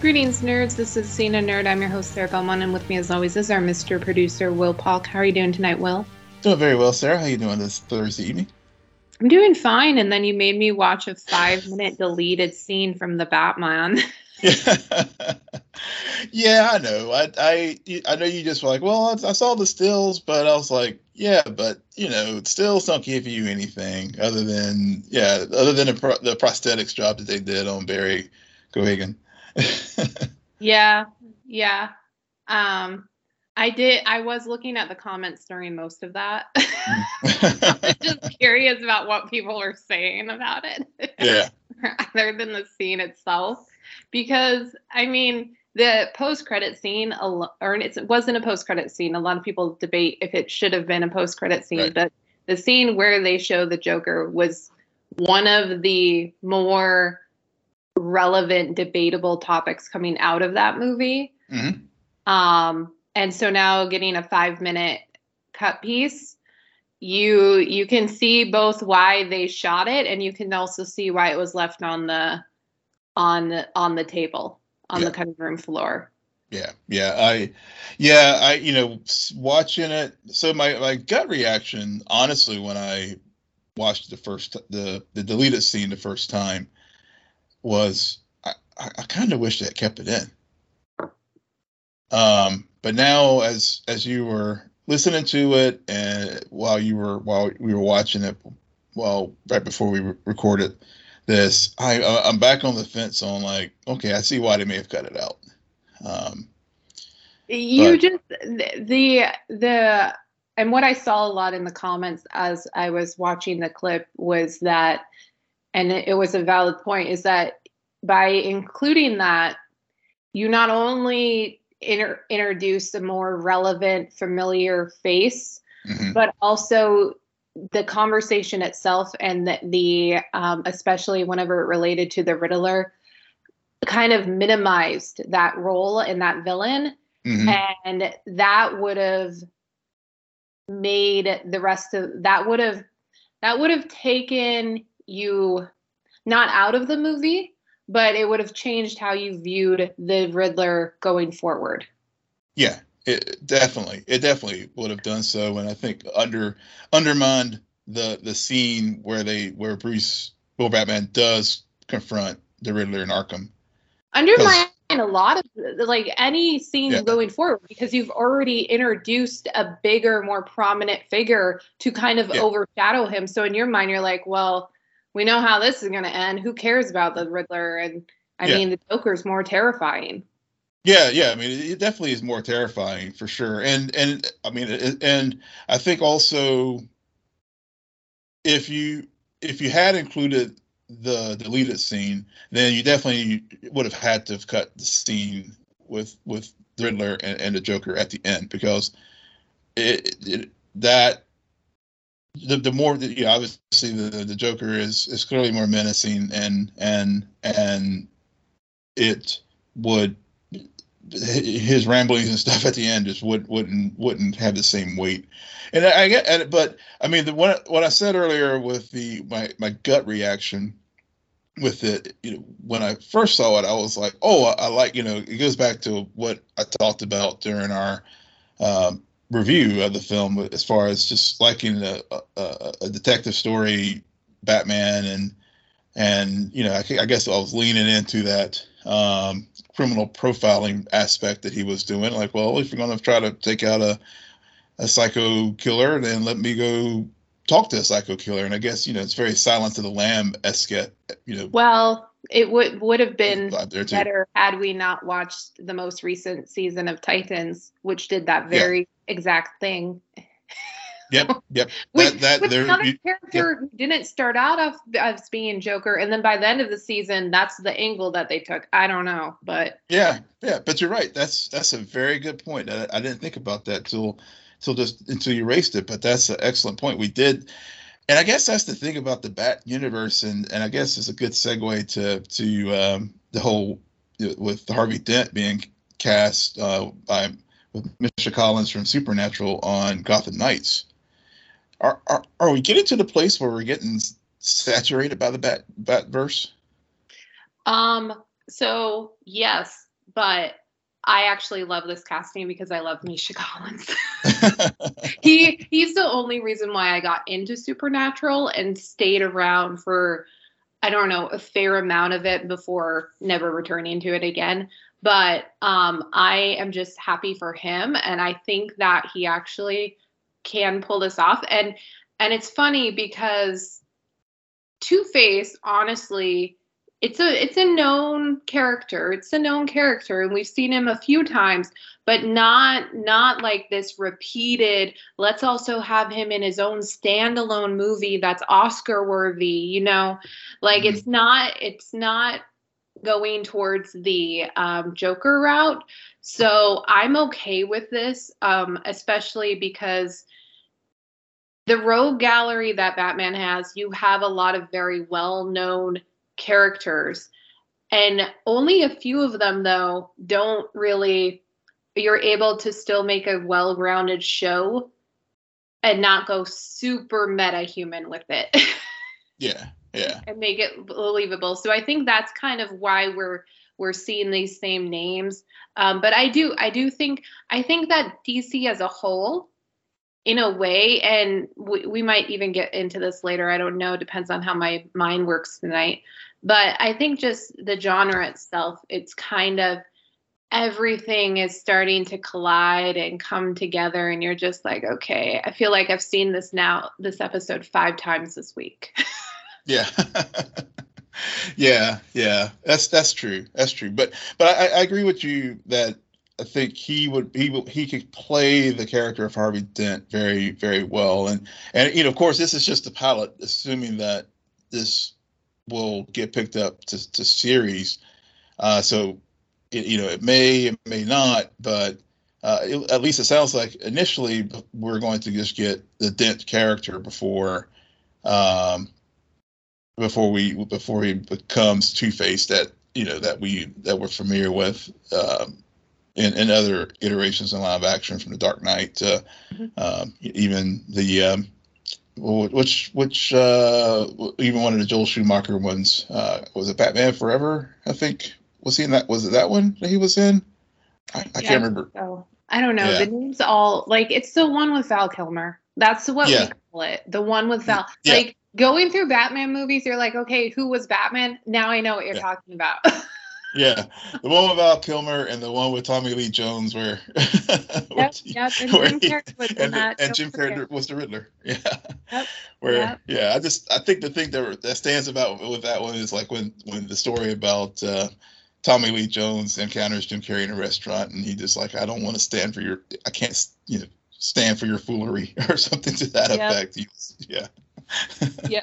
Greetings, nerds. This is Cena Nerd. I'm your host, Sarah Belmont, and with me, as always, is our Mr. Producer, Will Polk. How are you doing tonight, Will? Doing very well, Sarah. How are you doing this Thursday evening? I'm doing fine. And then you made me watch a five-minute deleted scene from the Batman. Yeah, I know. I, I, I know you just were like, well, I, I saw the stills, but I was like, yeah, but you know, stills don't give you anything other than, yeah, other than the, pro- the prosthetics job that they did on Barry Keoghan. yeah, yeah. Um, I did. I was looking at the comments during most of that. Just curious about what people were saying about it. yeah. Other than the scene itself, because I mean, the post-credit scene, or it wasn't a post-credit scene. A lot of people debate if it should have been a post-credit scene, right. but the scene where they show the Joker was one of the more relevant, debatable topics coming out of that movie. Mm-hmm. Um, and so now getting a five minute cut piece you you can see both why they shot it and you can also see why it was left on the on the on the table on yeah. the cutting room floor yeah yeah i yeah i you know watching it so my my gut reaction honestly when i watched the first the the deleted scene the first time was i i, kind of wish they kept it in. Um but now as as you were listening to it and while you were while we were watching it well right before we re- recorded this i uh, i'm back on the fence on like okay i see why they may have cut it out. Um you but, just the the and what i saw a lot in the comments as i was watching the clip was that and it was a valid point is that by including that you not only inter- introduce a more relevant, familiar face, mm-hmm. but also the conversation itself and the, the um, especially whenever it related to the Riddler, kind of minimized that role and that villain, mm-hmm. and that would have made the rest of that would have that would have taken you not out of the movie but it would have changed how you viewed the Riddler going forward. Yeah, it definitely, it definitely would have done so, and I think under undermined the the scene where they where Bruce, well, Batman does confront the Riddler in Arkham. Undermine a lot of like any scene yeah. going forward because you've already introduced a bigger, more prominent figure to kind of yeah. overshadow him. So in your mind, you're like, well we know how this is going to end. Who cares about the Riddler? And I yeah. mean, the Joker's more terrifying. Yeah, yeah. I mean, it definitely is more terrifying for sure. And and I mean, and I think also if you if you had included the deleted scene, then you definitely would have had to have cut the scene with with Riddler and, and the Joker at the end because it, it that the the more that you know, obviously the the Joker is is clearly more menacing and and and it would his ramblings and stuff at the end just would wouldn't wouldn't have the same weight. And I get but I mean the what what I said earlier with the my my gut reaction with it, you know, when I first saw it, I was like, oh, I, I like, you know, it goes back to what I talked about during our um, review of the film as far as just liking a, a, uh, uh, a detective story, Batman, and and you know I, I, guess I was leaning into that um, criminal profiling aspect that he was doing. Like, well, if you're going to try to take out a a psycho killer, then let me go talk to a psycho killer. And I guess you know it's very Silence of the Lamb esque. Uh, you know. Well, it would would have been better had we not watched the most recent season of Titans, which did that very. Exact thing. Yep, yep. with, that, that with another you, character yep. didn't start out of as being Joker, and then by the end of the season, that's the angle that they took. I don't know, but yeah, yeah. But you're right. That's that's a very good point. I, I didn't think about that till till just until you raised it. But that's an excellent point. We did and I guess that's the thing about the Bat universe, and and I guess it's a good segue to to um, the whole with Harvey Dent being cast uh, by with Misha Collins from Supernatural on Gotham Knights. Are, are are we getting to the place where we're getting saturated by the Bat Batverse? Um. So yes, but I actually love this casting because I love Misha Collins. he he's the only reason why I got into Supernatural and stayed around for I don't know a fair amount of it before never returning to it again. But um, I am just happy for him, and I think that he actually can pull this off. And and it's funny because Two Face, honestly, it's a it's a known character. It's a known character, and we've seen him a few times, but not not like this repeated. Let's also have him in his own standalone movie that's Oscar worthy. You know, like mm-hmm. it's not it's not going towards the um, Joker route. So I'm okay with this, um, especially because the rogue gallery that Batman has, you have a lot of very well known characters. And only a few of them, though, don't really, you're able to still make a well grounded show and not go super meta human with it. yeah. Yeah. And make it believable. So I think that's kind of why we're we're seeing these same names. Um, but I do I do think I think that DC as a whole in a way, and we, we might even get into this later. I don't know. Depends on how my mind works tonight. But I think just the genre itself, it's kind of everything is starting to collide and come together and you're just like okay i feel like i've seen this now this episode five times this week yeah. Yeah yeah. That's that's true. That's true. But but I, I agree with you that I think he would he would, he could play the character of Harvey Dent very very well, and and you know of course this is just a pilot, assuming that this will get picked up to, to series. Uh, so it, you know it may it may not, but uh, it, at least it sounds like initially we're going to just get the Dent character before um, before we before he becomes Two Face that you know that we that we're familiar with. Um, in, in other iterations in live action from the Dark Knight to mm-hmm. um, even the um, which which uh, even one of the Joel Schumacher ones uh, was it Batman Forever? I think was he in that? Was it that one that he was in? I, I yeah, can't remember. So. I don't know. Yeah. The names all like it's the one with Val Kilmer. That's what yeah. we call it. The one with Val. Like going through Batman movies, you're like, okay, who was Batman? Now I know what you're talking about. yeah, the one with Val Kilmer and the one with Tommy Lee Jones, where, yep, yep, and Jim he, and, and Jim Carrey was the Riddler. Yeah, yep, where yep. yeah, I just I think the thing that that stands about with that one is like when when the story about uh, Tommy Lee Jones encounters Jim Carrey in a restaurant, and he just like I don't want to stand for your I can't you know stand for your foolery or something to that effect. Yeah. yeah.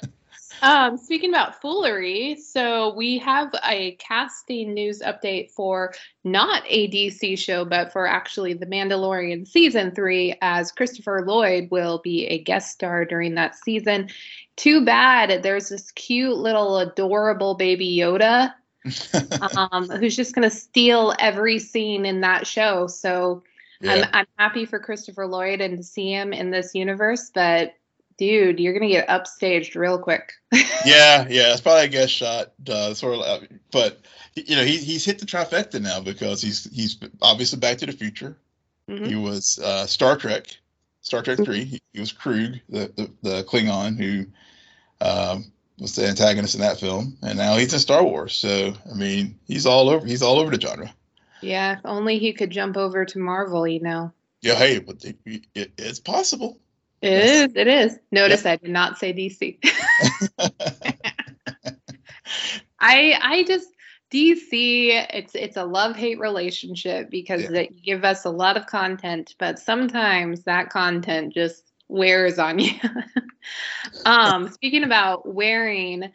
Um, speaking about foolery, so we have a casting news update for not a DC show, but for actually The Mandalorian season three, as Christopher Lloyd will be a guest star during that season. Too bad there's this cute little adorable baby Yoda um, who's just going to steal every scene in that show. So yeah. I'm, I'm happy for Christopher Lloyd and to see him in this universe, but dude, you're gonna get upstaged real quick. yeah, yeah, it's probably a guest shot, uh, sort of, uh, but you know, he, he's hit the trifecta now because he's he's obviously Back to the Future. Mm-hmm. He was uh, Star Trek, Star Trek Three. He, he was Kruge, the, the, the Klingon who um, was the antagonist in that film, and now he's in Star Wars. So I mean, he's all over. He's all over the genre. Yeah, if only he could jump over to Marvel, you know. Yeah, hey, but it, it, it's possible. It yes. is. It is. Notice. I did not say DC. I I just DC. It's it's a love hate relationship because yeah. they give us a lot of content, but sometimes that content just wears on you. um, speaking about wearing,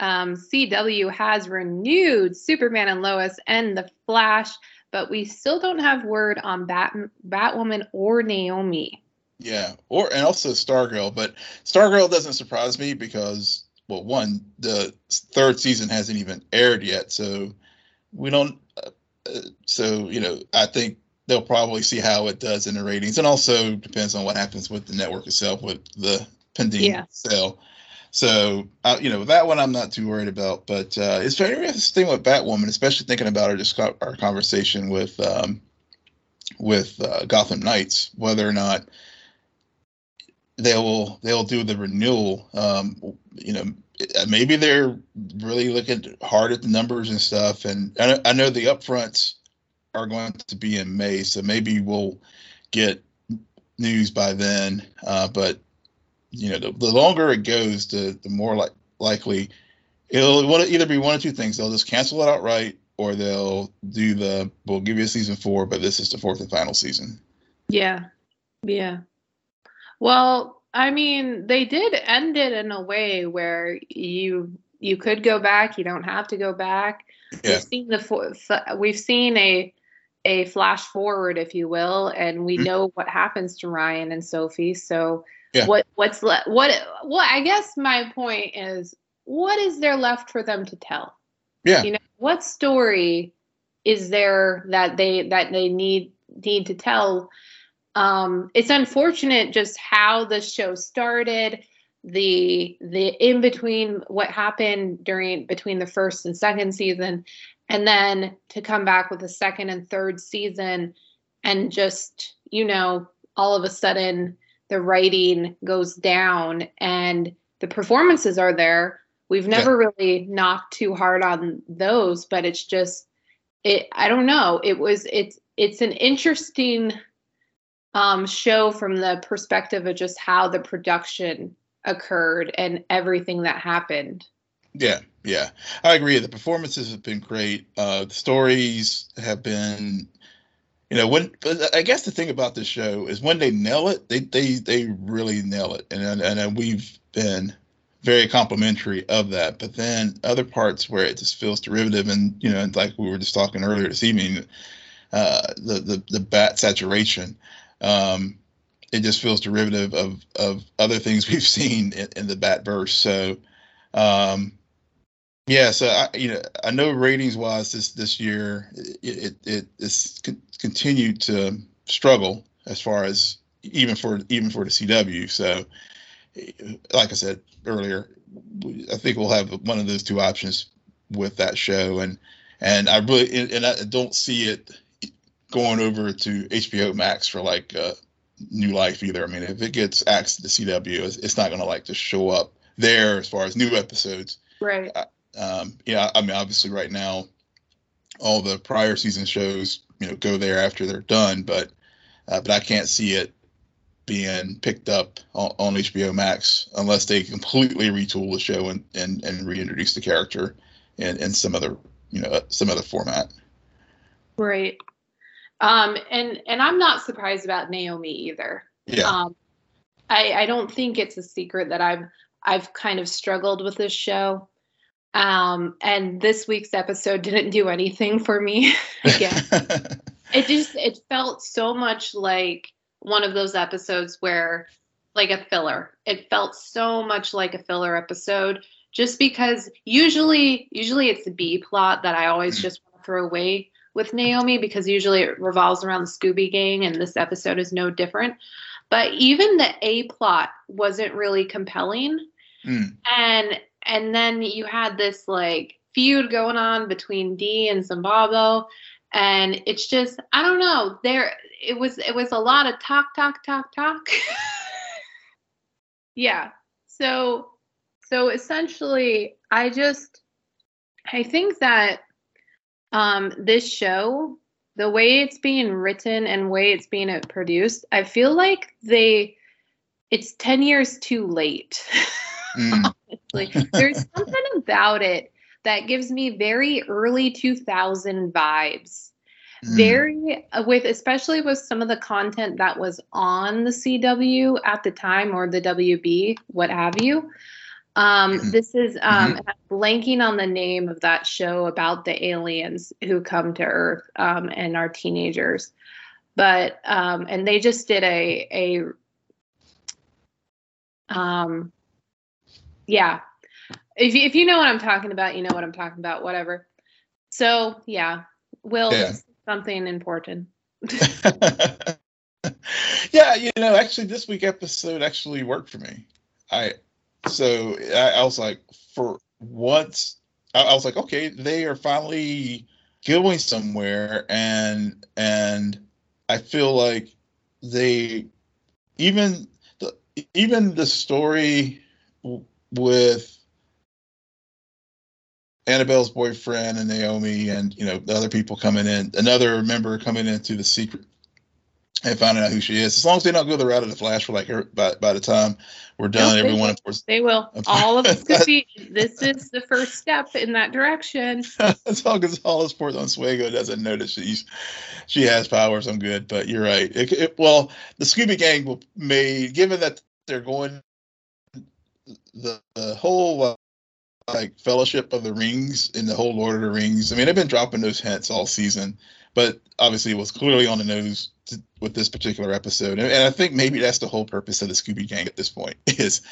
um, CW has renewed Superman and Lois and the Flash, but we still don't have word on Bat Batwoman or Naomi. Yeah, or and also Stargirl, but Stargirl doesn't surprise me because well, one, the third season hasn't even aired yet, so we don't. Uh, uh, so you know, I think they'll probably see how it does in the ratings, and also depends on what happens with the network itself with the pending yeah. sale. So, uh, you know, that one I'm not too worried about. But uh, it's very interesting with Batwoman, especially thinking about our just our conversation with um, with uh, Gotham Knights, whether or not they will they'll do the renewal. Um, you know, maybe they're really looking hard at the numbers and stuff. And I, I know the upfronts are going to be in May, so maybe we'll get news by then. Uh, but you know, the, the, longer it goes, the the more like likely it'll either be one or two things. They'll just cancel it outright, or they'll do the we'll give you a season four, but this is the fourth and final season. Yeah, yeah. Well, I mean, they did end it in a way where you you could go back. You don't have to go back. Yeah. We've seen the we've seen a a flash forward, if you will, and we mm-hmm. know what happens to Ryan and Sophie. So yeah. what what's left? What what? I guess my point is, what is there left for them to tell? Yeah. You know, what story is there that they that they need need to tell? Um, it's unfortunate just how the show started the the in between what happened during between the first and second season and then to come back with a second and third season and just you know all of a sudden the writing goes down and the performances are there we've never yeah. really knocked too hard on those but it's just it i don't know it was it's it's an interesting um, show from the perspective of just how the production occurred and everything that happened yeah, yeah, I agree. The performances have been great. Uh, the stories have been, you know, when. I guess the thing about this show is when they nail it, they they they really nail it, and and, and we've been very complimentary of that. But then other parts where it just feels derivative, and you know, like we were just talking earlier this evening, uh, the the the bat saturation. Um, it just feels derivative of of other things we've seen in, in the bat verse. So um, yeah, so I, you know, I know ratings wise this this year it it, it it's continued to struggle as far as even for even for the CW. So, like I said earlier, I think we'll have one of those two options with that show, and and I really and I don't see it going over to HBO Max for like uh, new life either. I mean, if it gets axed to CW, it's, it's not going to like just show up there as far as new episodes. Right. Um, yeah, I mean, obviously, right now, all the prior season shows, you know, go there after they're done, but uh, but I can't see it being picked up on, on, HBO Max unless they completely retool the show and and, and reintroduce the character in, in some other you know some other format. Right. Um, and and I'm not surprised about Naomi either. Yeah. Um, I I don't think it's a secret that I've I've kind of struggled with this show. Um, and this week's episode didn't do anything for me again. it just it felt so much like one of those episodes where like a filler. It felt so much like a filler episode just because usually usually it's the B plot that I always mm. just want to throw away with Naomi because usually it revolves around the Scooby Gang and this episode is no different. But even the A plot wasn't really compelling. Mm. And and then you had this like feud going on between Dee and Zumbado. And it's just, I don't know. There it was it was a lot of talk, talk, talk, talk. yeah. So so essentially I just I think that um this show, the way it's being written and way it's being produced, I feel like they it's 10 years too late. Mm. honestly. There's something about it that gives me very early 2000 vibes. Mm. Very uh, with especially with some of the content that was on the CW at the time or the WB, what have you. Um, mm-hmm. This is um, mm-hmm. blanking on the name of that show about the aliens who come to Earth um, and are teenagers, but um, and they just did a a um, yeah. If you, if you know what I'm talking about, you know what I'm talking about. Whatever. So yeah, Will yeah. something important. yeah, you know, actually, this week episode actually worked for me. I so I, I was like, for once, I, I was like, okay, they are finally going somewhere, and and I feel like they even the even the story with Annabelle's boyfriend and Naomi and you know the other people coming in, another member coming into the secret and finding out who she is. As long as they don't go the route of the Flash for like her, by by the time we're done, no, everyone of course they will. All of us could be. This is the first step in that direction. as long as Hollis Portlansuego doesn't notice she's she has powers, I'm good. But you're right. It, it, well, the Scooby Gang will may given that they're going the, the whole uh, like Fellowship of the Rings in the whole Lord of the Rings. I mean, they've been dropping those hints all season, but obviously it was clearly on the nose to, with this particular episode. And, and, I think maybe that's the whole purpose of the Scooby Gang at this point is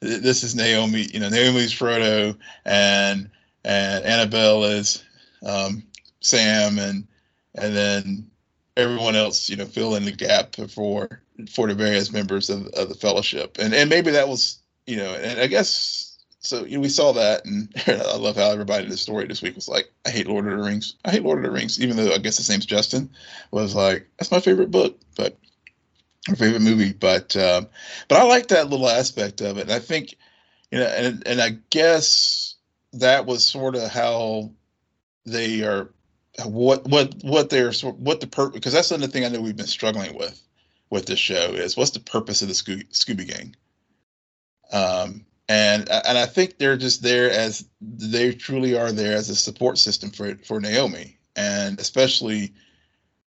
this is Naomi, you know, Naomi's Frodo and and Annabelle is um, Sam and and then everyone else, you know, fill in the gap for for the various members of, of the fellowship. And and maybe that was, you know, and I guess so you know, we saw that, and I love how everybody in the story this week was like, "I hate Lord of the Rings. I hate Lord of the Rings." Even though I guess his name's Justin, was like, "That's my favorite book," but my favorite movie. But um, but I like that little aspect of it. And I think, you know, and and I guess that was sort of how they are, what what what they're what the purpose because that's another thing I know we've been struggling with with this show is what's the purpose of the Scooby, Scooby Gang. Um, and and I think they're just there as they truly are there as a support system for for Naomi, and especially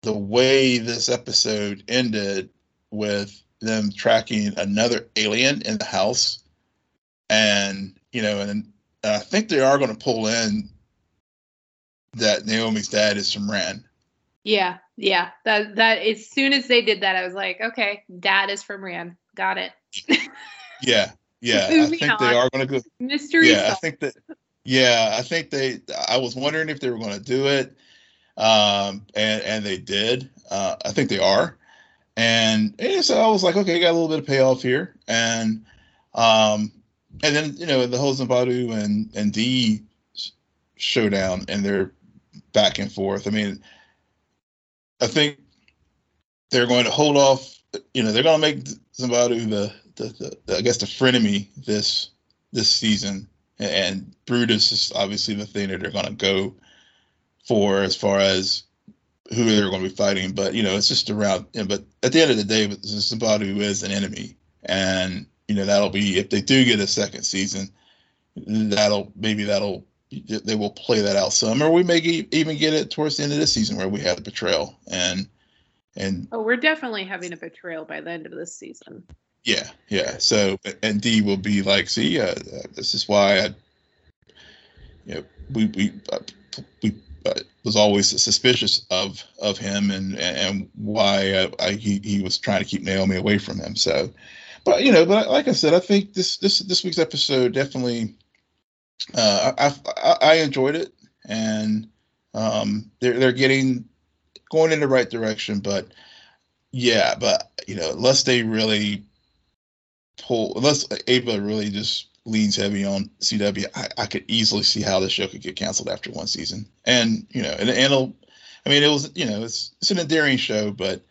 the way this episode ended with them tracking another alien in the house, and you know, and, I think they are going to pull in that Naomi's dad is from Ran. Yeah, yeah. That that as soon as they did that, I was like, okay, dad is from Ran. Got it. yeah, yeah, I think on. they are going to go. Mystery. Yeah, I think that. Yeah, I think they. I was wondering if they were going to do it, um, and and they did. Uh, I think they are, and, and so I was like, okay, got a little bit of payoff here, and um, and then you know the whole Zumbado and and Dee showdown, and they're back and forth. I mean, I think they're going to hold off. You know, they're going to make Zanbadu the the, the I guess the frenemy this this season, and Brutus is obviously the thing that they're going to go for as far as who they're going to be fighting. But you know, it's just around. But at the end of the day, it's somebody who is an enemy, and you know that'll be if they do get a second season, that'll maybe that'll they will play that out some, or we may even get it towards the end of this season where we have the betrayal and and. Oh, we're definitely having a betrayal by the end of this season. Yeah, yeah. So and Dee will be like, see, uh, this is why I, you know, we we uh, we uh, was always suspicious of of him and and why uh, I, he he was trying to keep Naomi away from him. So, but you know, but like I said, I think this this this week's episode definitely, uh, I I, I enjoyed it and um they're they're getting going in the right direction, but yeah, but you know, unless they really pull unless Ava really just leans heavy on CW, I, I could easily see how the show could get canceled after one season. And you know, and, and it'll, I mean, it was you know, it's it's an endearing show, but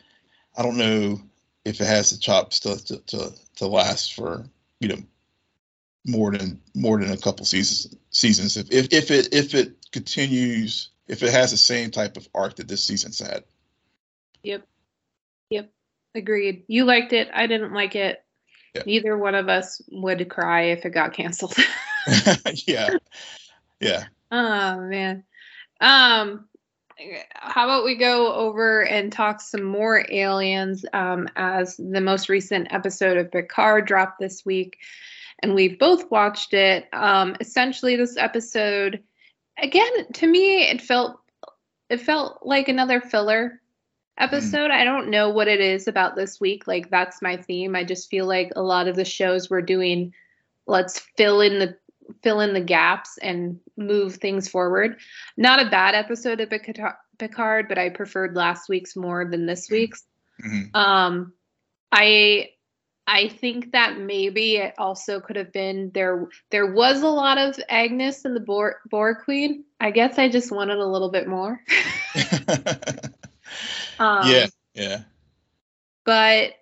I don't know if it has the chops to to to, to last for you know more than more than a couple seasons seasons if, if if it if it continues if it has the same type of arc that this season's had. Yep. Yep. Agreed. You liked it. I didn't like it. Yeah. Neither one of us would cry if it got canceled. yeah. Yeah. Oh man. Um how about we go over and talk some more aliens um, as the most recent episode of Picard dropped this week and we've both watched it. Um, essentially this episode again to me it felt it felt like another filler. Episode. Mm. I don't know what it is about this week. Like that's my theme. I just feel like a lot of the shows we're doing, let's fill in the fill in the gaps and move things forward. Not a bad episode of Picard, but I preferred last week's more than this mm. week's. Mm-hmm. Um, I I think that maybe it also could have been there. There was a lot of Agnes and the Borg, Borg Queen. I guess I just wanted a little bit more. um, yeah, yeah. But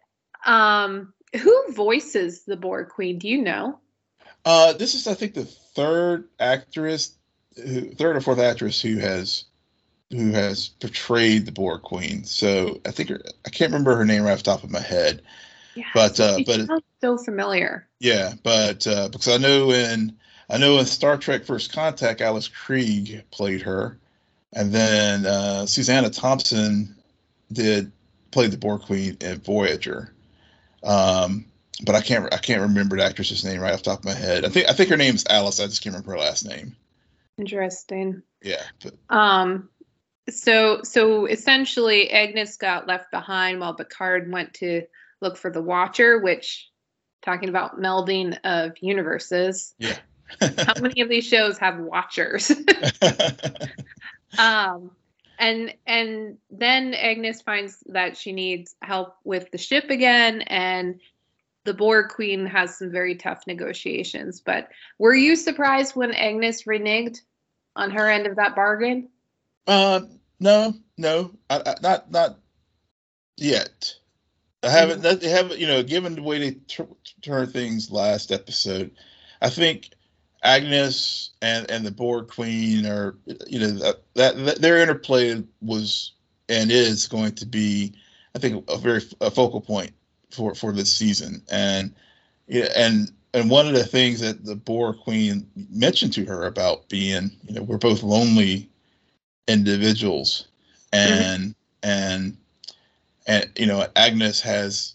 um, who voices the Borg Queen? Do you know? Uh, this is, I think, the third actress, who, third or fourth actress who has who has portrayed the Borg Queen. So I think her, I can't remember her name right off the top of my head. Yeah, but uh, but so familiar. Yeah, but uh, because I know in I know in Star Trek First Contact, Alice Krige played her, and then uh, Susanna Thompson did played the Borg Queen in Voyager. Um, but I can't I can't remember the actress's name right off the top of my head. I think I think her name's Alice. I just can't remember her last name. Interesting. Yeah. But. Um. So so essentially, Agnes got left behind while Picard went to look for the Watcher, which talking about melding of universes. Yeah. how many of these shows have Watchers? um and and then Agnes finds that she needs help with the ship again and the Borg Queen has some very tough negotiations. But were you surprised when Agnes reneged on her end of that bargain? Uh, no, no, I, I, not not yet. I haven't. Mm-hmm. They haven't. You know, given the way they turn things last episode, I think Agnes and and the Borg Queen are. You know that, that, their interplay was and is going to be, I think, a very a focal point for for this season. And yeah, and and one of the things that the Borg Queen mentioned to her about being, you know, we're both lonely individuals, and mm-hmm. and and you know, Agnes has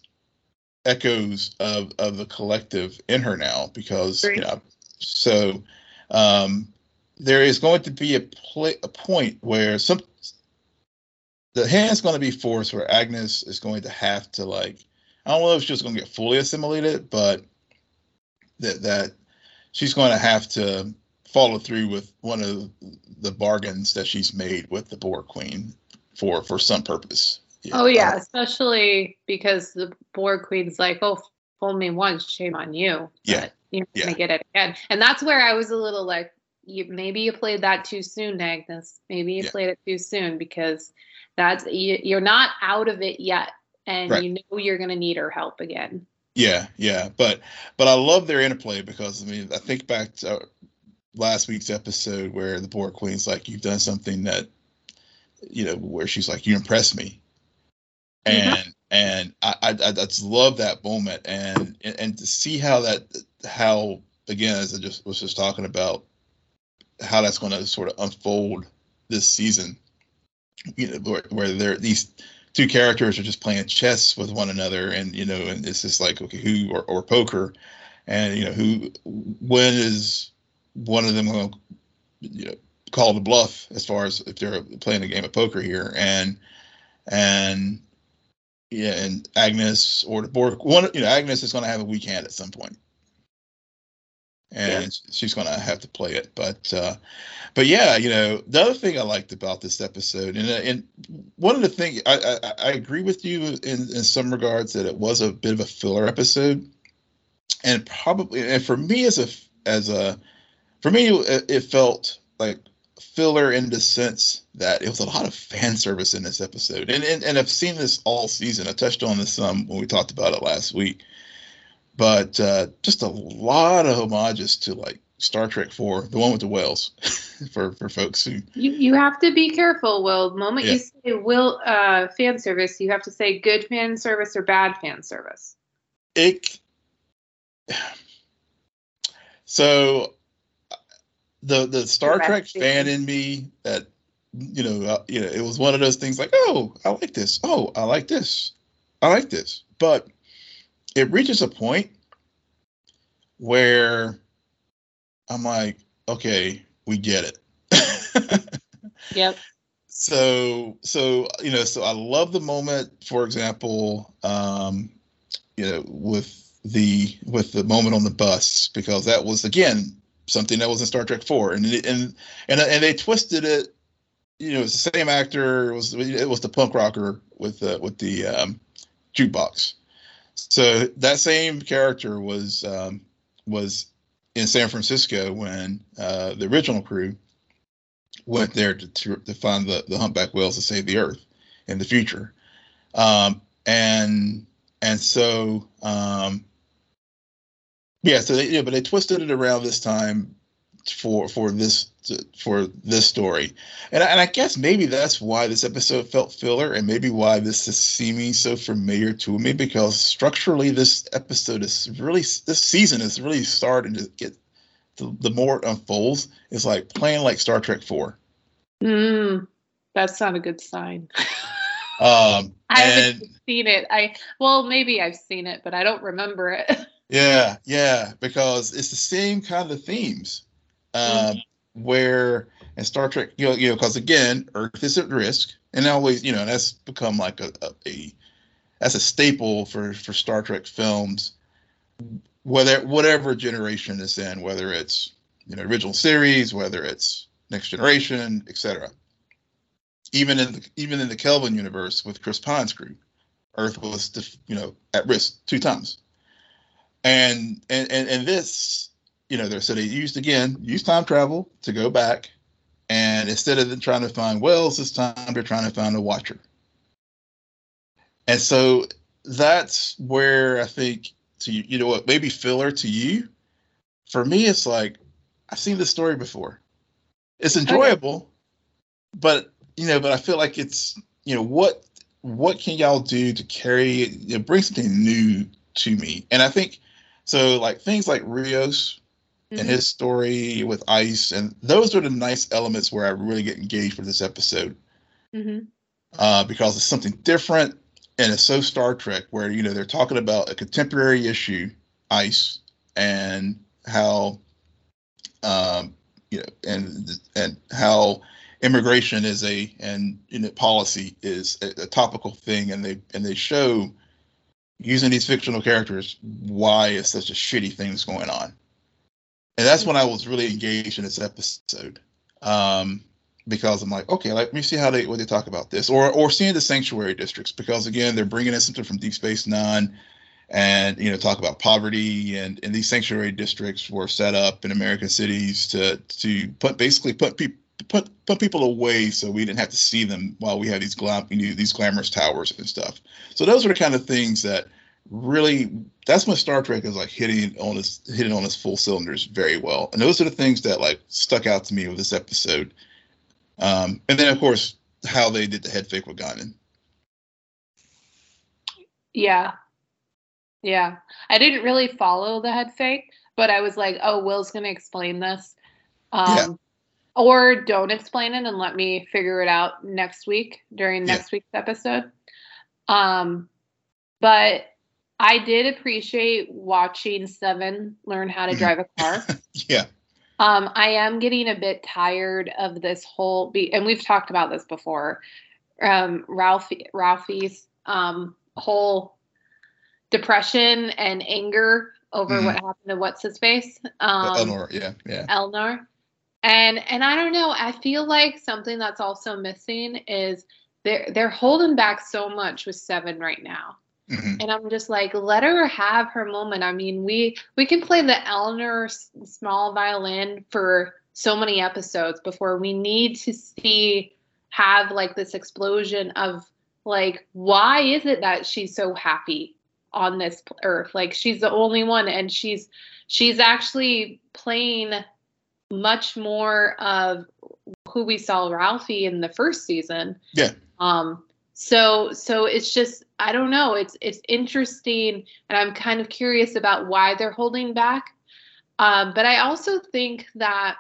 echoes of of the collective in her now because Great. you know, so um, there is going to be a play, a point where some the hand's going to be forced where Agnes is going to have to like I don't know if she's just going to get fully assimilated, but that that she's going to have to follow through with one of the bargains that she's made with the Borg Queen for for some purpose. Yeah. Oh yeah, especially because the Borg Queen's like, "Oh, fool me once, shame on you." Yeah, you're yeah. gonna get it again, and that's where I was a little like, you maybe you played that too soon, Agnes. Maybe you yeah. played it too soon because that's you, you're not out of it yet and right. you know you're going to need her help again. Yeah, yeah, but but I love their interplay because I mean I think back to last week's episode where the Borg Queen's like, "You've done something that, you know," where she's like, "You impress me," and and I, I I just love that moment and and to see how that how again as I just was just talking about how that's going to sort of unfold this season, you know, where, where there these two characters are just playing chess with one another, and you know, and it's just like okay, who or, or poker, and you know, who when is one of them going to you know call the bluff as far as if they're playing a game of poker here, and and yeah, and Agnes or board one, you know, Agnes is going to have a weak hand at some point and yeah. she's going to have to play it. But uh, but yeah, you know, the other thing I liked about this episode, and and one of the things I, I, I agree with you in in some regards that it was a bit of a filler episode, and probably and for me as a as a for me it, it felt like filler in the sense that it was a lot of fan service in this episode, and and, and I've seen this all season. I touched on this some when we talked about it last week but uh, just a lot of homages to like Star Trek Four, the one with the whales, for for folks who you you have to be careful. Will the moment yeah. you say will uh, fan service, you have to say good fan service or bad fan service. It so the the Star Trek fan in me that you know uh, you know it was one of those things like oh I like this oh I like this I like this but it reaches a point where I'm like, okay, we get it. yep. So, so you know, so I love the moment, for example, um, you know, with the with the moment on the bus because that was again something that was in Star Trek Four, and and and and they twisted it. You know, it's the same actor. It was it was the punk rocker with the with the um, jukebox. So that same character was um, was in San Francisco when uh, the original crew went there to, to, to find the, the humpback whales to save the Earth in the future. Um, and and so um, yeah, so they, yeah, but they twisted it around this time for for this for this story, and and I guess maybe that's why this episode felt filler, and maybe why this is seeming so familiar to me because structurally this episode is really this season is really starting to get the, the more it unfolds, it's like playing like Star Trek Four. Mm, that's not a good sign. um, I haven't seen it. I well, maybe I've seen it, but I don't remember it. Yeah, yeah, because it's the same kind of themes, um, mm-hmm. where in Star Trek, you know, you know, because again, Earth is at risk, and always, you know, that's become like a, a, a that's a staple for for Star Trek films, whether whatever generation it's in, whether it's you know original series, whether it's Next Generation, etc. Even in the even in the Kelvin universe with Chris Pine's crew, Earth was you know at risk two times and and and, and this you know so they used again use time travel to go back and instead of them trying to find wells this time they're trying to find a watcher. And so that's where i think to you, you know what maybe filler to you. For me it's like i've seen this story before. It's enjoyable okay. but you know but i feel like it's you know what what can y'all do to carry you know, bring something new to me? And i think so like things like Rios mm-hmm. and his story with ice, and those are the nice elements where I really get engaged with this episode. Mm-hmm. Uh, because it's something different and it's so Star Trek, where you know they're talking about a contemporary issue, ice, and how, um, you know, and and how immigration is a and you know policy is a, a topical thing, and they and they show using these fictional characters why it's such a shitty thing that's going on. And that's when I was really engaged in this episode. Um, because I'm like, okay, let me see how they what they talk about this, or or seeing the sanctuary districts because again they're bringing in something from Deep Space Nine, and you know talk about poverty and and these sanctuary districts were set up in American cities to to put basically put people put put people away so we didn't have to see them while we had these glam these glamorous towers and stuff. So those are the kind of things that really that's when Star Trek is like hitting on its hitting on its full cylinders very well. And those are the things that like stuck out to me with this episode. Um, and then of course how they did the head fake with Guinan. Yeah. Yeah. I didn't really follow the head fake, but I was like, oh, Will's gonna explain this. Um, yeah or don't explain it and let me figure it out next week during next yeah. week's episode. Um, but I did appreciate watching Seven learn how to drive a car. yeah. Um, I am getting a bit tired of this whole, be- and we've talked about this before. Um, Ralphie, Ralphie's um, whole depression and anger over mm. what happened to what's his face. Um, Elnor, yeah, yeah. Elnor and and I don't know. I feel like something that's also missing is they're they're holding back so much with Seven right now. Mm-hmm. And I'm just like, let her have her moment. I mean, we we can play the Elnor small violin for so many episodes before we need to see have like this explosion of like why is it that she's so happy on this earth like she's the only one and she's she's actually playing much more of who we saw Ralphie in the first season. Yeah. Um so so it's just I don't know, it's it's interesting and I'm kind of curious about why they're holding back. Um but I also think that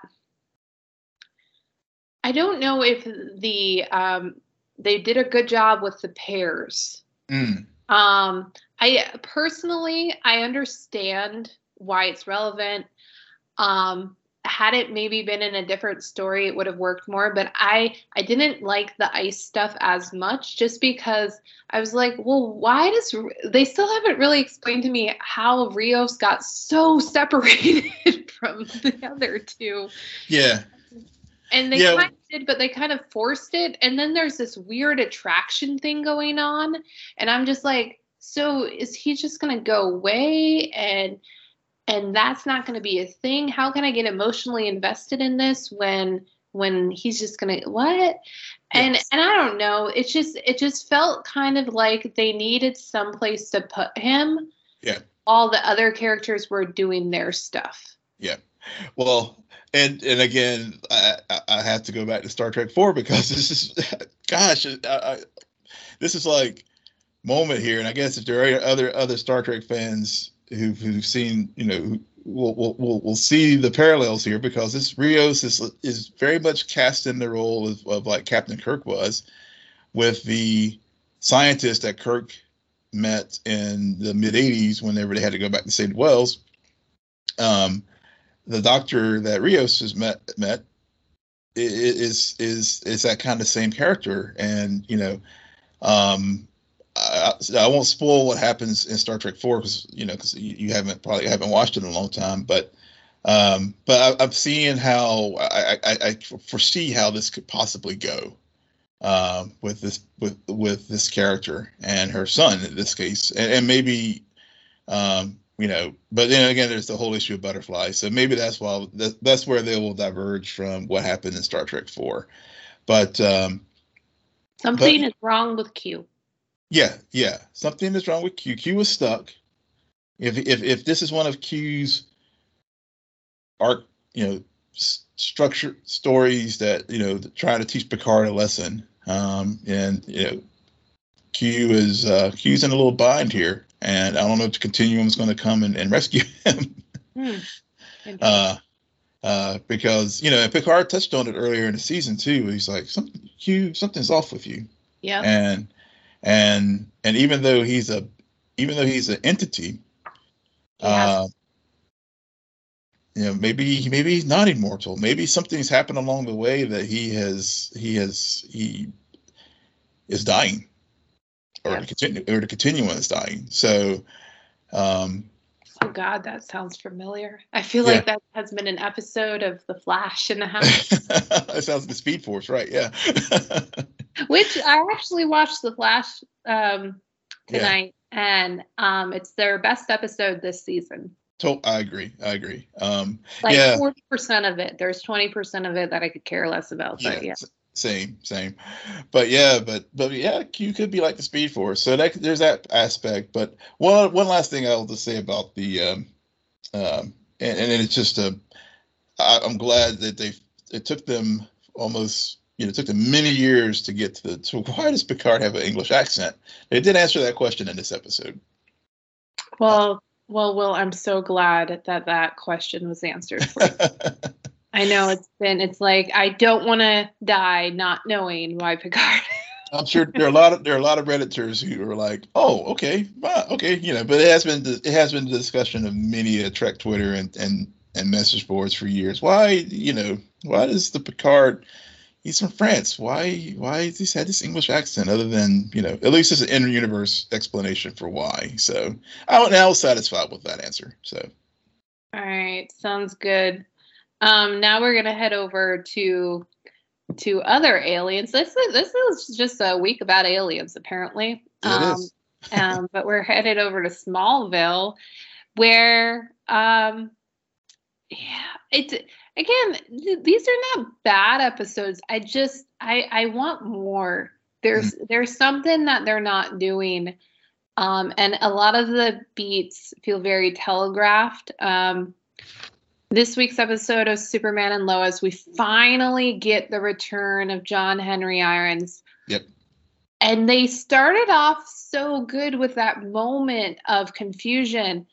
I don't know if the um they did a good job with the pairs. Mm. Um I personally I understand why it's relevant. Um had it maybe been in a different story it would have worked more but i i didn't like the ice stuff as much just because i was like well why does they still haven't really explained to me how rios got so separated from the other two. Yeah. And they yeah. kind of did but they kind of forced it. And then there's this weird attraction thing going on. And i'm just like so is he just going to go away? And and that's not going to be a thing. How can i get emotionally invested in this when when he's just going to what? And yes. and i don't know. It just it just felt kind of like they needed some place to put him. Yeah. All the other characters were doing their stuff. Yeah. Well and and again i i have to go back to star trek 4 because this is gosh I, I, this is like moment here. And i guess if there are other other star trek fans who've, who've seen you know we'll, we'll, we'll see the parallels here because this Rios is is very much cast in the role of, of like Captain Kirk was, with the scientist that Kirk met in the mid '80s whenever they had to go back to St. Wells. Um, the doctor that Rios has met met is is is that kind of same character, and you know, um, I, I, won't spoil what happens in Star Trek Four because you know because you, you, haven't probably haven't watched it in a long time, but um, but I, am seeing how I, I, I, foresee how this could possibly go um, with this with with this character and her son in this case, and, and maybe um, you know, but then again, there's the whole issue of butterflies, so maybe that's why that, that's where they will diverge from what happened in Star Trek Four, but um, something but, is wrong with Q. Yeah, yeah. Something is wrong with Q. Q is stuck. If if if this is one of Q's arc, you know, s- structure stories that you know trying to teach Picard a lesson, um, and you know, Q is uh, Q's in a little bind here, and I don't know if the Continuum is going to come and, and rescue him. Hmm. uh, uh, because you know, Picard touched on it earlier in the season too. He's like, "Something, Q, something's off with you." Yeah. And and and even though he's a even though he's an entity uh you know maybe maybe he's not immortal maybe something's happened along the way that he has he has he is dying or yeah. the continue or the continuum is dying so um Oh God, that sounds familiar. I feel yeah. like that has been an episode of The Flash in the house. that sounds like the Speed Force, right? Yeah. Which I actually watched The Flash um, tonight, yeah. and um, it's their best episode this season. So I agree. I agree. Um, like yeah. forty percent of it. There's twenty percent of it that I could care less about. But yeah. yeah. Same, same. But yeah, but but yeah, you could be like the Speed Force. So that there's that aspect. But one one last thing I'll just say about the um, um and, and it's just a I, I'm glad that they it took them almost you know, it took them many years to get to the to why does Picard have an English accent? They did answer that question in this episode. Well, well, Will, I'm so glad that that question was answered. I know it's been. It's like I don't want to die not knowing why Picard. I'm sure there are a lot of there are a lot of redditors who are like, oh, okay, well, okay, you know. But it has been it has been the discussion of many a Trek Twitter and and and message boards for years. Why, you know, why does the Picard he's from France. Why why has he had this English accent other than, you know, at least there's an inner universe explanation for why. So I, I was satisfied with that answer. So all right, sounds good. Um, now we're gonna head over to to other aliens. This is this is just a week about aliens, apparently. Um, um, but we're headed over to Smallville, where um, yeah, it's again, th- these are not bad episodes. I just I I want more. There's mm-hmm. there's something that they're not doing. Um, and a lot of the beats feel very telegraphed. Um, this week's episode of Superman and Lois, we finally get the return of John Henry Irons. Yep. And they started off so good with that moment of confusion,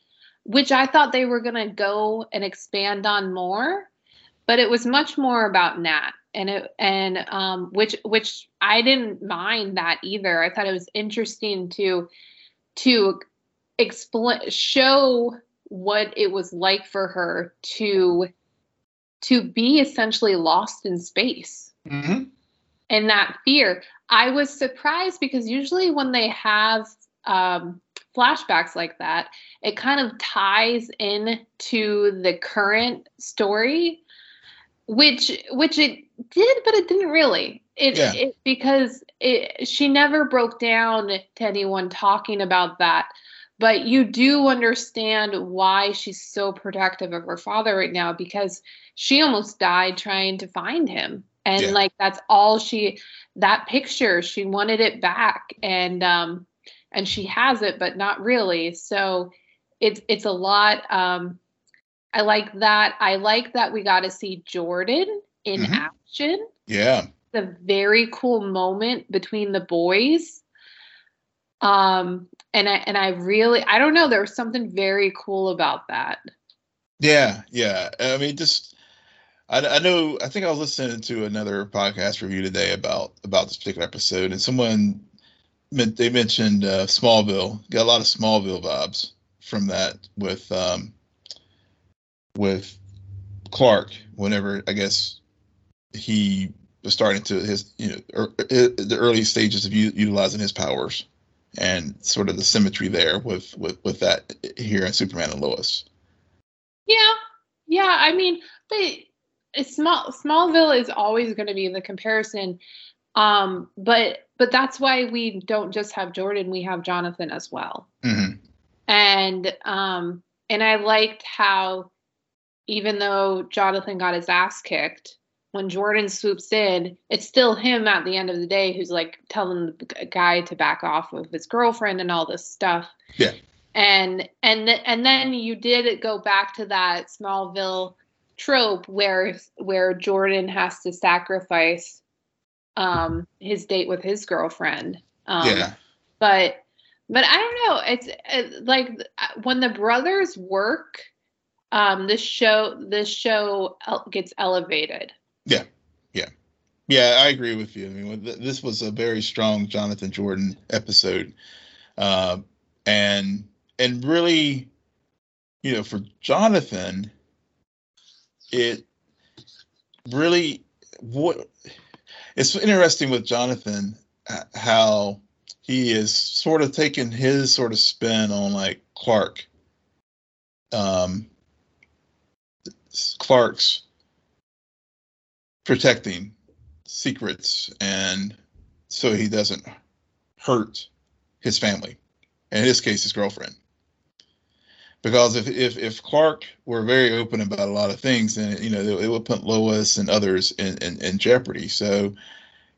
which I thought they were going to go and expand on more but it was much more about Nat and it and um, which which I didn't mind that either. I thought it was interesting to to explain show what it was like for her to to be essentially lost in space mm-hmm. and that fear i was surprised because usually when they have um, flashbacks like that it kind of ties in to the current story which which it did but it didn't really. It, Yeah. it because it, she never broke down to anyone talking about that. But you do understand why she's so protective of her father right now because she almost died trying to find him. And Yeah. like that's all she that picture she wanted it back. And um and she has it but not really. So it's it's a lot um i like that i like that we got to see jordan in Mhm. action Yeah. a very cool moment between the boys. Um, and I and I really I don't know, there was something very cool about that. Yeah. Yeah. I mean, just I, I know. I think I was listening to another podcast review today about about this particular episode, and someone meant they mentioned uh, Smallville. Got a lot of Smallville vibes from that with um, with Clark. Whenever I guess he was starting to his you know er, er, the early stages of u- utilizing his powers, and sort of the symmetry there with with with that here in Superman and Lois. Yeah. Yeah, I mean, but small Smallville is always going to be the comparison. Um, but but that's why we don't just have Jordan, we have Jonathan as well. hmm and um and i liked how even though jonathan got his ass kicked when jordan swoops in it's still him at the end of the day who's like telling the guy to back off of his girlfriend and all this stuff Yeah. and and th- and then you did go back to that smallville trope where where jordan has to sacrifice um his date with his girlfriend um yeah. but but I don't know. It's uh, like uh, when the brothers work, um, this show this show gets elevated. Yeah, yeah, yeah. I agree with you. I mean, this was a very strong Jonathan Jordan episode, uh, and and really, you know, for Jonathan, it really what it's interesting with Jonathan how he is sort of taking his sort of spin on like Clark, um, Clark's protecting secrets and so he doesn't hurt his family and in his case his girlfriend. Because if if, if clark were very open about a lot of things then you know it, would put lois and others in, in, in jeopardy. So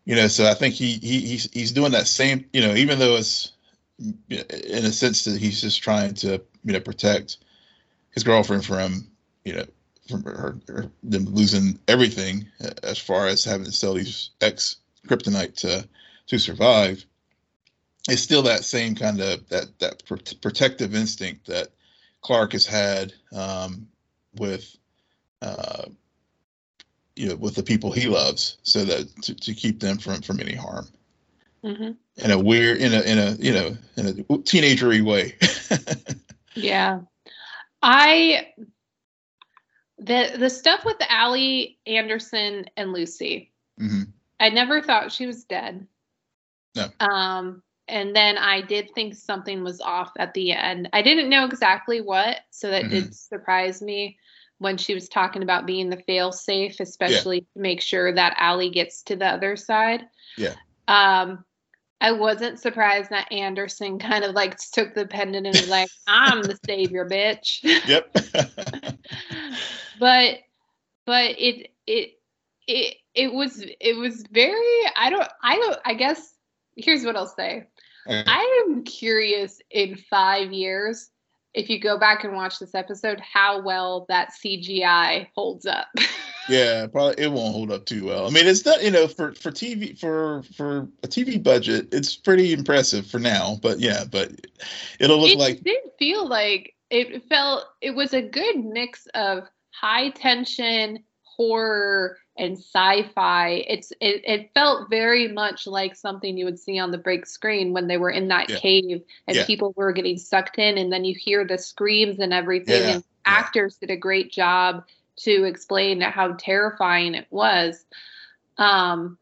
you know so i think he, he he's he's doing that same you know even though it's in a sense that he's just trying to you know protect his girlfriend from you know from her, her them losing everything as far as having to sell these ex kryptonite to to survive it's still that same kind of that that pr- protective instinct that Clark has had um, with uh, you know with the people he loves so that to, to keep them from from any harm. Hmm in a weird in a in a you know in a teenagery way. Yeah, I the the stuff with Allie Anderson and Lucy. hmm I never thought she was dead. No. Um, and then I did think something was off at the end. I didn't know exactly what, so that did surprise me when she was talking about being the fail safe, especially to make sure that Allie gets to the other side. Yeah. Um, I wasn't surprised that Anderson kind of like took the pendant and was like, "I'm the savior, bitch." yep but but it it it it was it was very I don't I don't I guess here's what I'll say. I am curious in 5 years if you go back and watch this episode how well that CGI holds up. yeah probably it won't hold up too well i mean it's not you know for for tv for for a tv budget it's pretty impressive for now but yeah but it'll look it like it did feel like it felt it was a good mix of high tension horror and sci-fi it's it, it felt very much like something you would see on the break screen when they were in that Yeah. cave and Yeah. people were getting sucked in and then you hear the screams and everything Yeah. and actors did a great job to explain how terrifying it was um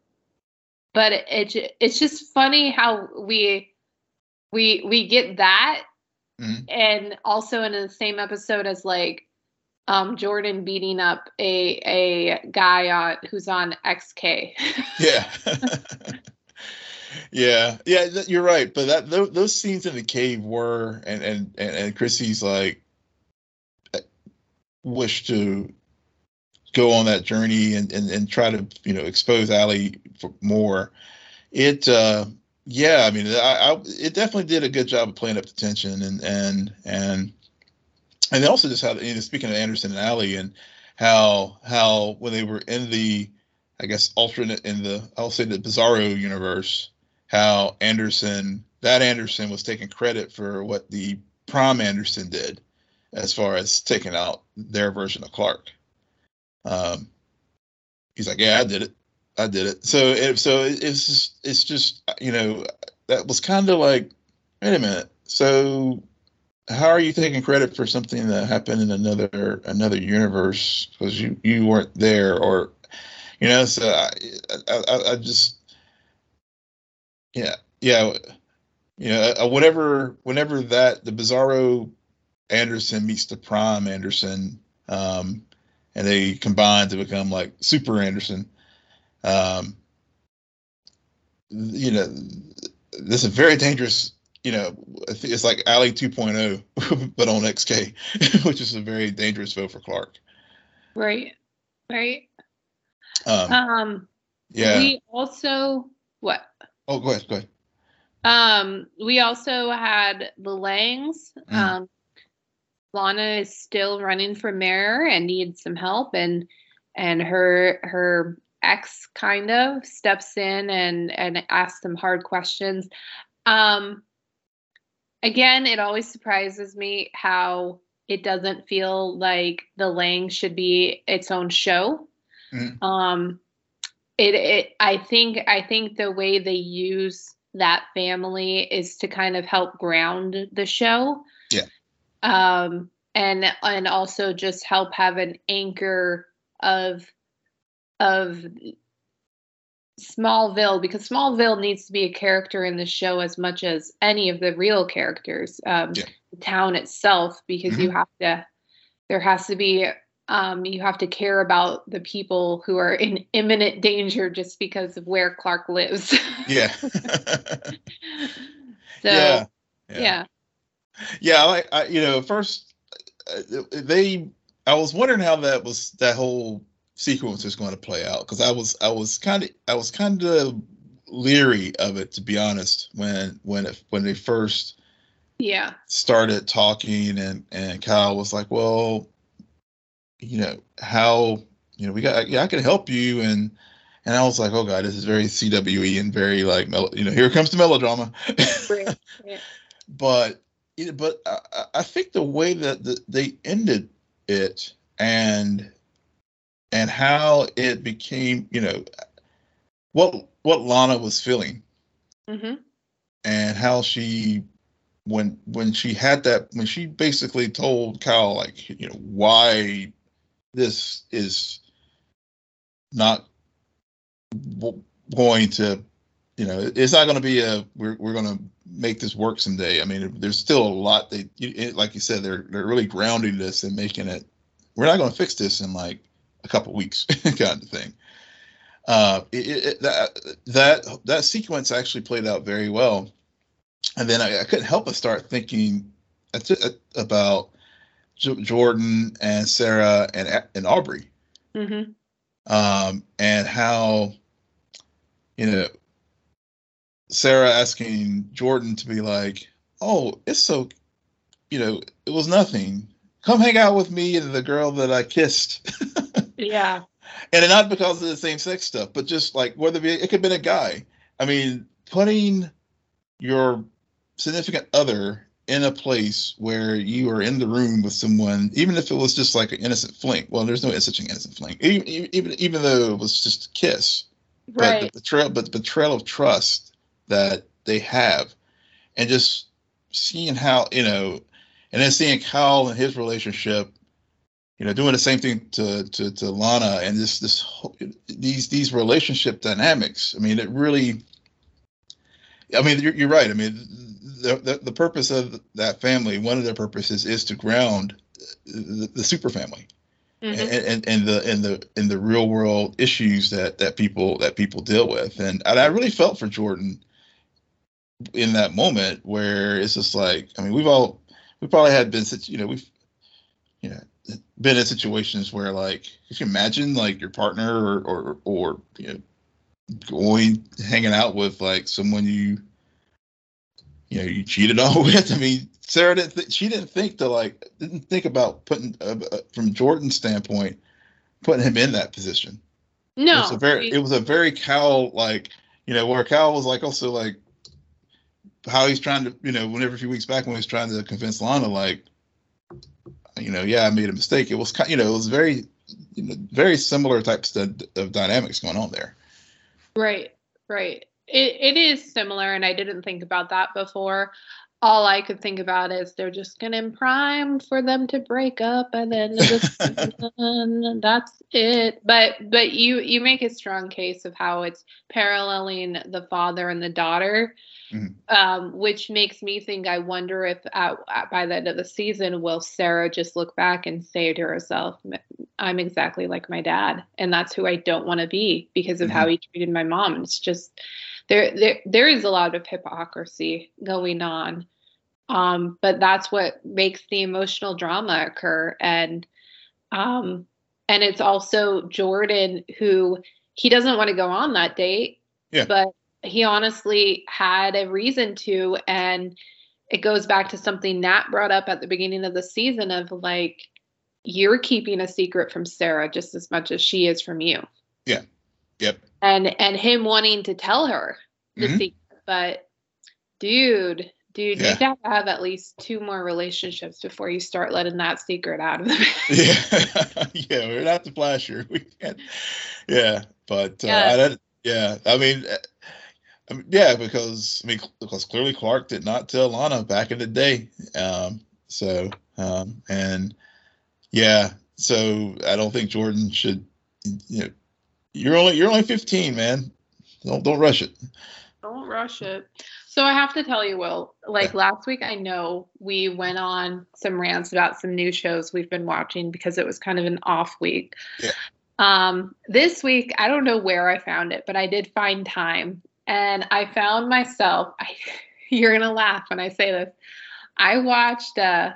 but it, it it's just funny how we we we get that Mhm. and also in the same episode as like um, Jordan beating up a a guy on who's on XK. yeah. yeah, yeah, you're right. But that those, those scenes in the cave were, and and and, and Chrissy's like uh, wish to go on that journey and and, and try to you know expose Ali for more. It uh yeah, I mean, I, I, it definitely did a good job of playing up the tension and and and and they also just how speaking of Anderson and Ali and how how when they were in the I guess alternate in the I'll say the Bizarro universe, how Anderson that Anderson was taking credit for what the Prime Anderson did as far as taking out their version of Clark. Um, he's like, yeah, I did it. I did it. So it, so it's just it's just you know that was kind of like, wait a minute. So how are you taking credit for something that happened in another another universe? Because you you weren't there or you know so I, I, I just yeah yeah you know uh, whatever whenever that the bizarro anderson meets the prime anderson um and they combine to become like super anderson um you know this is very dangerous you know, it's like Ali 2.0, but on XK, which is a very dangerous vote for Clark. Right, right. Um, um yeah. We also what? Oh, go ahead. Go ahead. Um, we also had the Langs. Mm. Um, Lana is still running for mayor and needs some help, and and her her ex kind of steps in and and asks some hard questions. Um, again, it always surprises me how it doesn't feel like the Lang should be its own show. Mm-hmm. Um, it, it, I think, I think the way they use that family is to kind of help ground the show. Yeah. Um, and and also just help have an anchor of of Smallville because Smallville needs to be a character in the show as much as any of the real characters. Um, yeah. The town itself, because mm-hmm. you have to, there has to be, um, you have to care about the people who are in imminent danger just because of where Clark lives. yeah. so, yeah. Yeah. Yeah. I, I, you know, first uh, they, I was wondering how that was, that whole sequence is going to play out because I was I was kind of I was kind of leery of it to be honest when when it, when they first yeah. started talking and and Kyle was like well you know how you know we got yeah I can help you and and I was like oh god this is very CWE and very like you know here comes the melodrama. But but I, I think the way that the, they ended it and and how it became, you know, what what Lana was feeling, mm-hmm. and how she when when she had that when she basically told Kyle like you know why this is not going to you know it's not going to be a we're, we're going to make this work someday i mean there's still a lot they like you said they're they're really grounding this and making it we're not going to fix this in like a couple weeks kind of thing. Uh, it, it, that that that sequence actually played out very well, and then I, I couldn't help but start thinking about J- Jordan and Sarah and and Aubrey, mm-hmm. um, and how you know Sarah asking Jordan to be like, "Oh, it's so, you know, it was nothing. Come hang out with me and the girl that I kissed." Yeah. And not because of the same sex stuff, but just like whether it, it could have been a guy. I mean, putting your significant other in a place where you are in the room with someone, even if it was just like an innocent fling. Well, there's no such thing innocent fling, even even, even though it was just a kiss. Right. But the betrayal, but the betrayal of trust that they have, and just seeing how you know, and then seeing Kyle and his relationship you know, doing the same thing to to, to Lana and this this these these relationship dynamics. I mean, it really. I mean, you're, you're right. I mean, the, the, the purpose of that family, one of their purposes is to ground the, the super family. Mm-hmm. And, and, and the and the and the real world issues that that people that people deal with and, and I really felt for Jordan in that moment where it's just like I mean we've all we probably had been such you know we've you know been in situations where like if you imagine like your partner or or or you know going hanging out with like someone you you know you cheated on with? I mean sarah didn't th- she didn't think to like didn't think about putting uh, uh, from jordan's standpoint putting him in that position. No it was a very it was a very cal like you know where cal was like also like how he's trying to you know whenever a few weeks back when he was trying to convince lana like you know, yeah, I made a mistake. It was kind, you know, it was very, you know, very similar types of, of dynamics going on there. Right, right. It it is similar, and I didn't think about that before. All I could think about is they're just gonna prime for them to break up at the end of the season. That's it. But but you you make a strong case of how it's paralleling the father and the daughter Mm-hmm. Um, which makes me think I wonder if at, at, by the end of the season, will Sarah just look back and say to herself, I'm exactly like my dad. And that's who I don't want to be because of mm-hmm. how he treated my mom. It's just there, there, there is a lot of hypocrisy going on. Um, but that's what makes the emotional drama occur. And, um, and it's also Jordan who he doesn't want to go on that date. Yeah. But he honestly had a reason to and it goes back to something Nat brought up at the beginning of the season of like you're keeping a secret from Sarah just as much as she is from you. Yeah. Yep. And and him wanting to tell her the mm-hmm. secret, but dude, dude, yeah. you have to have at least two more relationships before you start letting that secret out of the Yeah. yeah, we're not the flasher. We can't. Yeah, but uh, yeah. I, yeah, I mean I mean, yeah, because I mean, because clearly Clark did not tell Lana back in the day. Um, so, um, and yeah, so I don't think Jordan should. You know, you're only you're only 15, man. Don't don't rush it. Don't rush it. So I have to tell you, Will, like last week, I know we went on some rants about some new shows we've been watching because it was kind of an off week. Yeah. Um, this week, I don't know where I found it, but I did find time and I found myself. I, you're gonna laugh when I say this. I watched. Uh,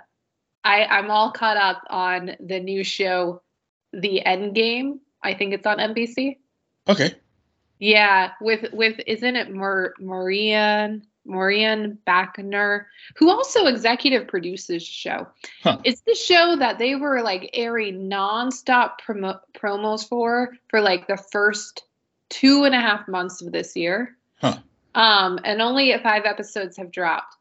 I I'm all caught up on the new show, The End Game. I think it's on NBC. Okay. Yeah, with with isn't it Mar- Marianne Morena Baccarin, who also executive produces the show. Huh. It's the show that they were like airing nonstop promo- promos for for like the first two and a half months of this year. Huh. Um, and only five episodes have dropped.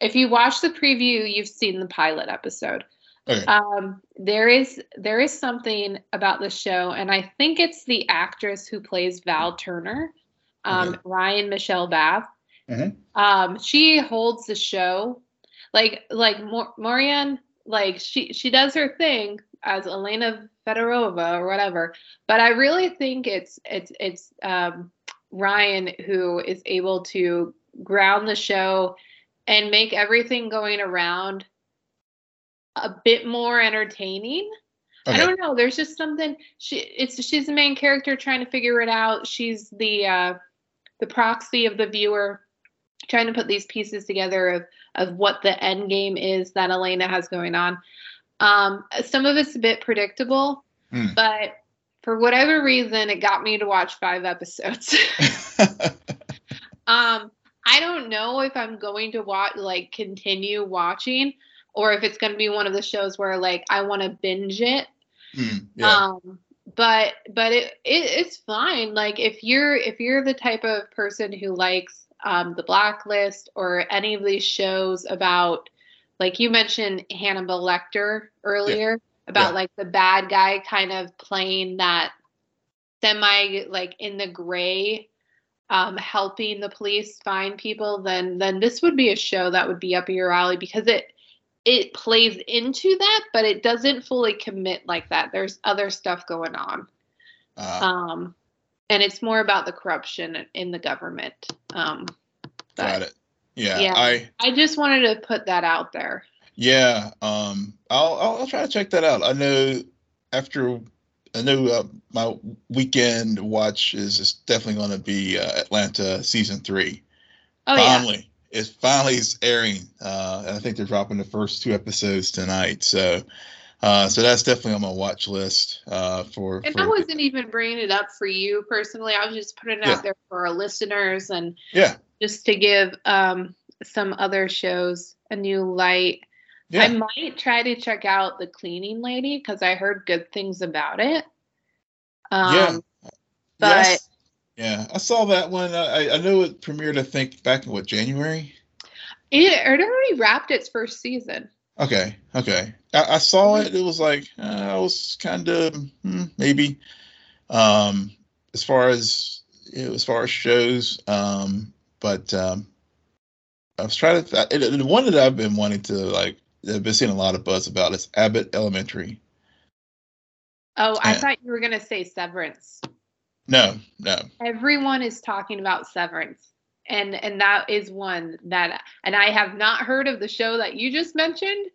If you watch the preview, you've seen the pilot episode. Okay. Um, there is there is something about the show, and I think it's the actress who plays Val Turner, um, okay. Ryan Michelle Bathe. Mm-hmm. Um, she holds the show, like like Mor- Morena, like she she does her thing as Elena Federova or whatever. But I really think it's it's it's um, Ryan who is able to ground the show and make everything going around a bit more entertaining. Okay. I don't know. There's just something. She it's she's the main character trying to figure it out. She's the uh, the proxy of the viewer, trying to put these pieces together of of what the end game is that Elena has going on. Um, some of it's a bit predictable, mm. but for whatever reason, it got me to watch five episodes. um, I don't know if I'm going to watch, like, continue watching, or if it's going to be one of the shows where, like, I want to binge it. Mm, yeah. Um, but but it, it it's fine. Like, if you're if you're the type of person who likes um, the Blacklist or any of these shows about, like you mentioned Hannibal Lecter earlier. Yeah about yeah. like the bad guy kind of playing that semi like in the gray um, helping the police find people then then this would be a show that would be up your alley because it it plays into that but it doesn't fully commit like that. There's other stuff going on. Uh, um and it's more about the corruption in the government um got it. Yeah, yeah. I i just wanted to put that out there. Yeah, um, I'll, I'll, I'll try to check that out. I know after I know uh, my weekend watch is, is definitely going to be uh, Atlanta season three. Oh finally, it's finally is airing. Uh, I think they're dropping the first two episodes tonight. So, uh, so that's definitely on my watch list uh, for. And for, I wasn't even bringing it up for you personally. I was just putting it Yeah. out there for our listeners and Yeah, just to give um, some other shows a new light. yeah, I might try to check out the cleaning lady because I heard good things about it. Um, yeah. but Yes. Yeah, I saw that one. I, I know it premiered, I think, back in what January. it, it already wrapped its first season. Okay, okay. I, I saw it. It was like uh, I was kind of hmm, maybe. Um, as far as you know, as far as shows, um, but um, I was trying to. Th- it, the one that I've been wanting to like, I've been seeing a lot of buzz about is Abbott Elementary. Oh, I Yeah. thought you were gonna say Severance. No, no. Everyone is talking about Severance, and and that is one that, and I have not heard of the show that you just mentioned.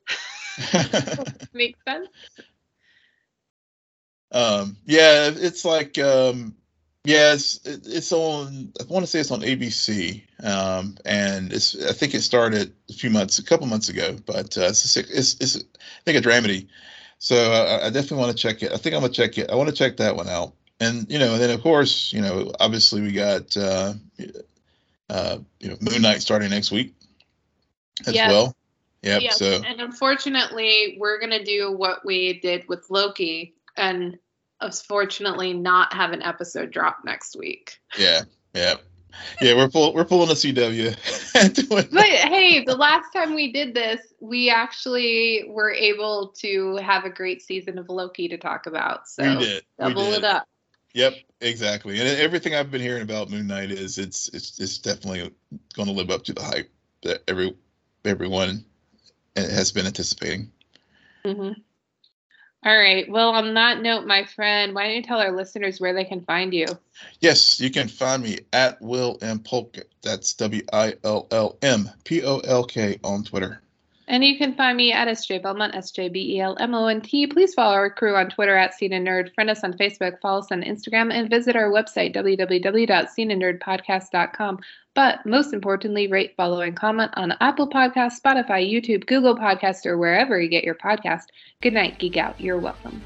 Makes sense. um, yeah, it's like um, yeah, it's it's on. I want to say it's on ABC, um, and it's. I think it started a few months, a couple months ago, but uh, it's, a, sick- it's it's I think a dramedy. So I, I definitely want to check it. I think I'm gonna check it. I want to check that one out, and you know, and then of course, you know, obviously we got uh, uh, you know, Moon Knight starting next week as Yes. well. Yep. Yes, So and unfortunately, we're gonna do what we did with Loki, and unfortunately, not have an episode drop next week. yeah, yeah, yeah. We're pull, we're pulling a CW. But hey, the last time we did this, we actually were able to have a great season of Loki to talk about. So we did. we double it up. Yep, exactly. And everything I've been hearing about Moon Knight is it's it's it's definitely going to live up to the hype that every everyone has been anticipating. hmm All right. Well, on that note, my friend, why don't you tell our listeners where they can find you? Yes, you can find me at Will M Polk. That's W I L L M P O L K on Twitter. And you can find me at SJ Belmont, S J B E L M O N T. Please follow our crew on Twitter at Scene and Nerd, friend us on Facebook, follow us on Instagram, and visit our website, www.sceneandnerdpodcast.com. But most importantly, rate, follow, and comment on Apple Podcasts, Spotify, YouTube, Google Podcast, or wherever you get your podcast. Good night, Geek Out. You're welcome.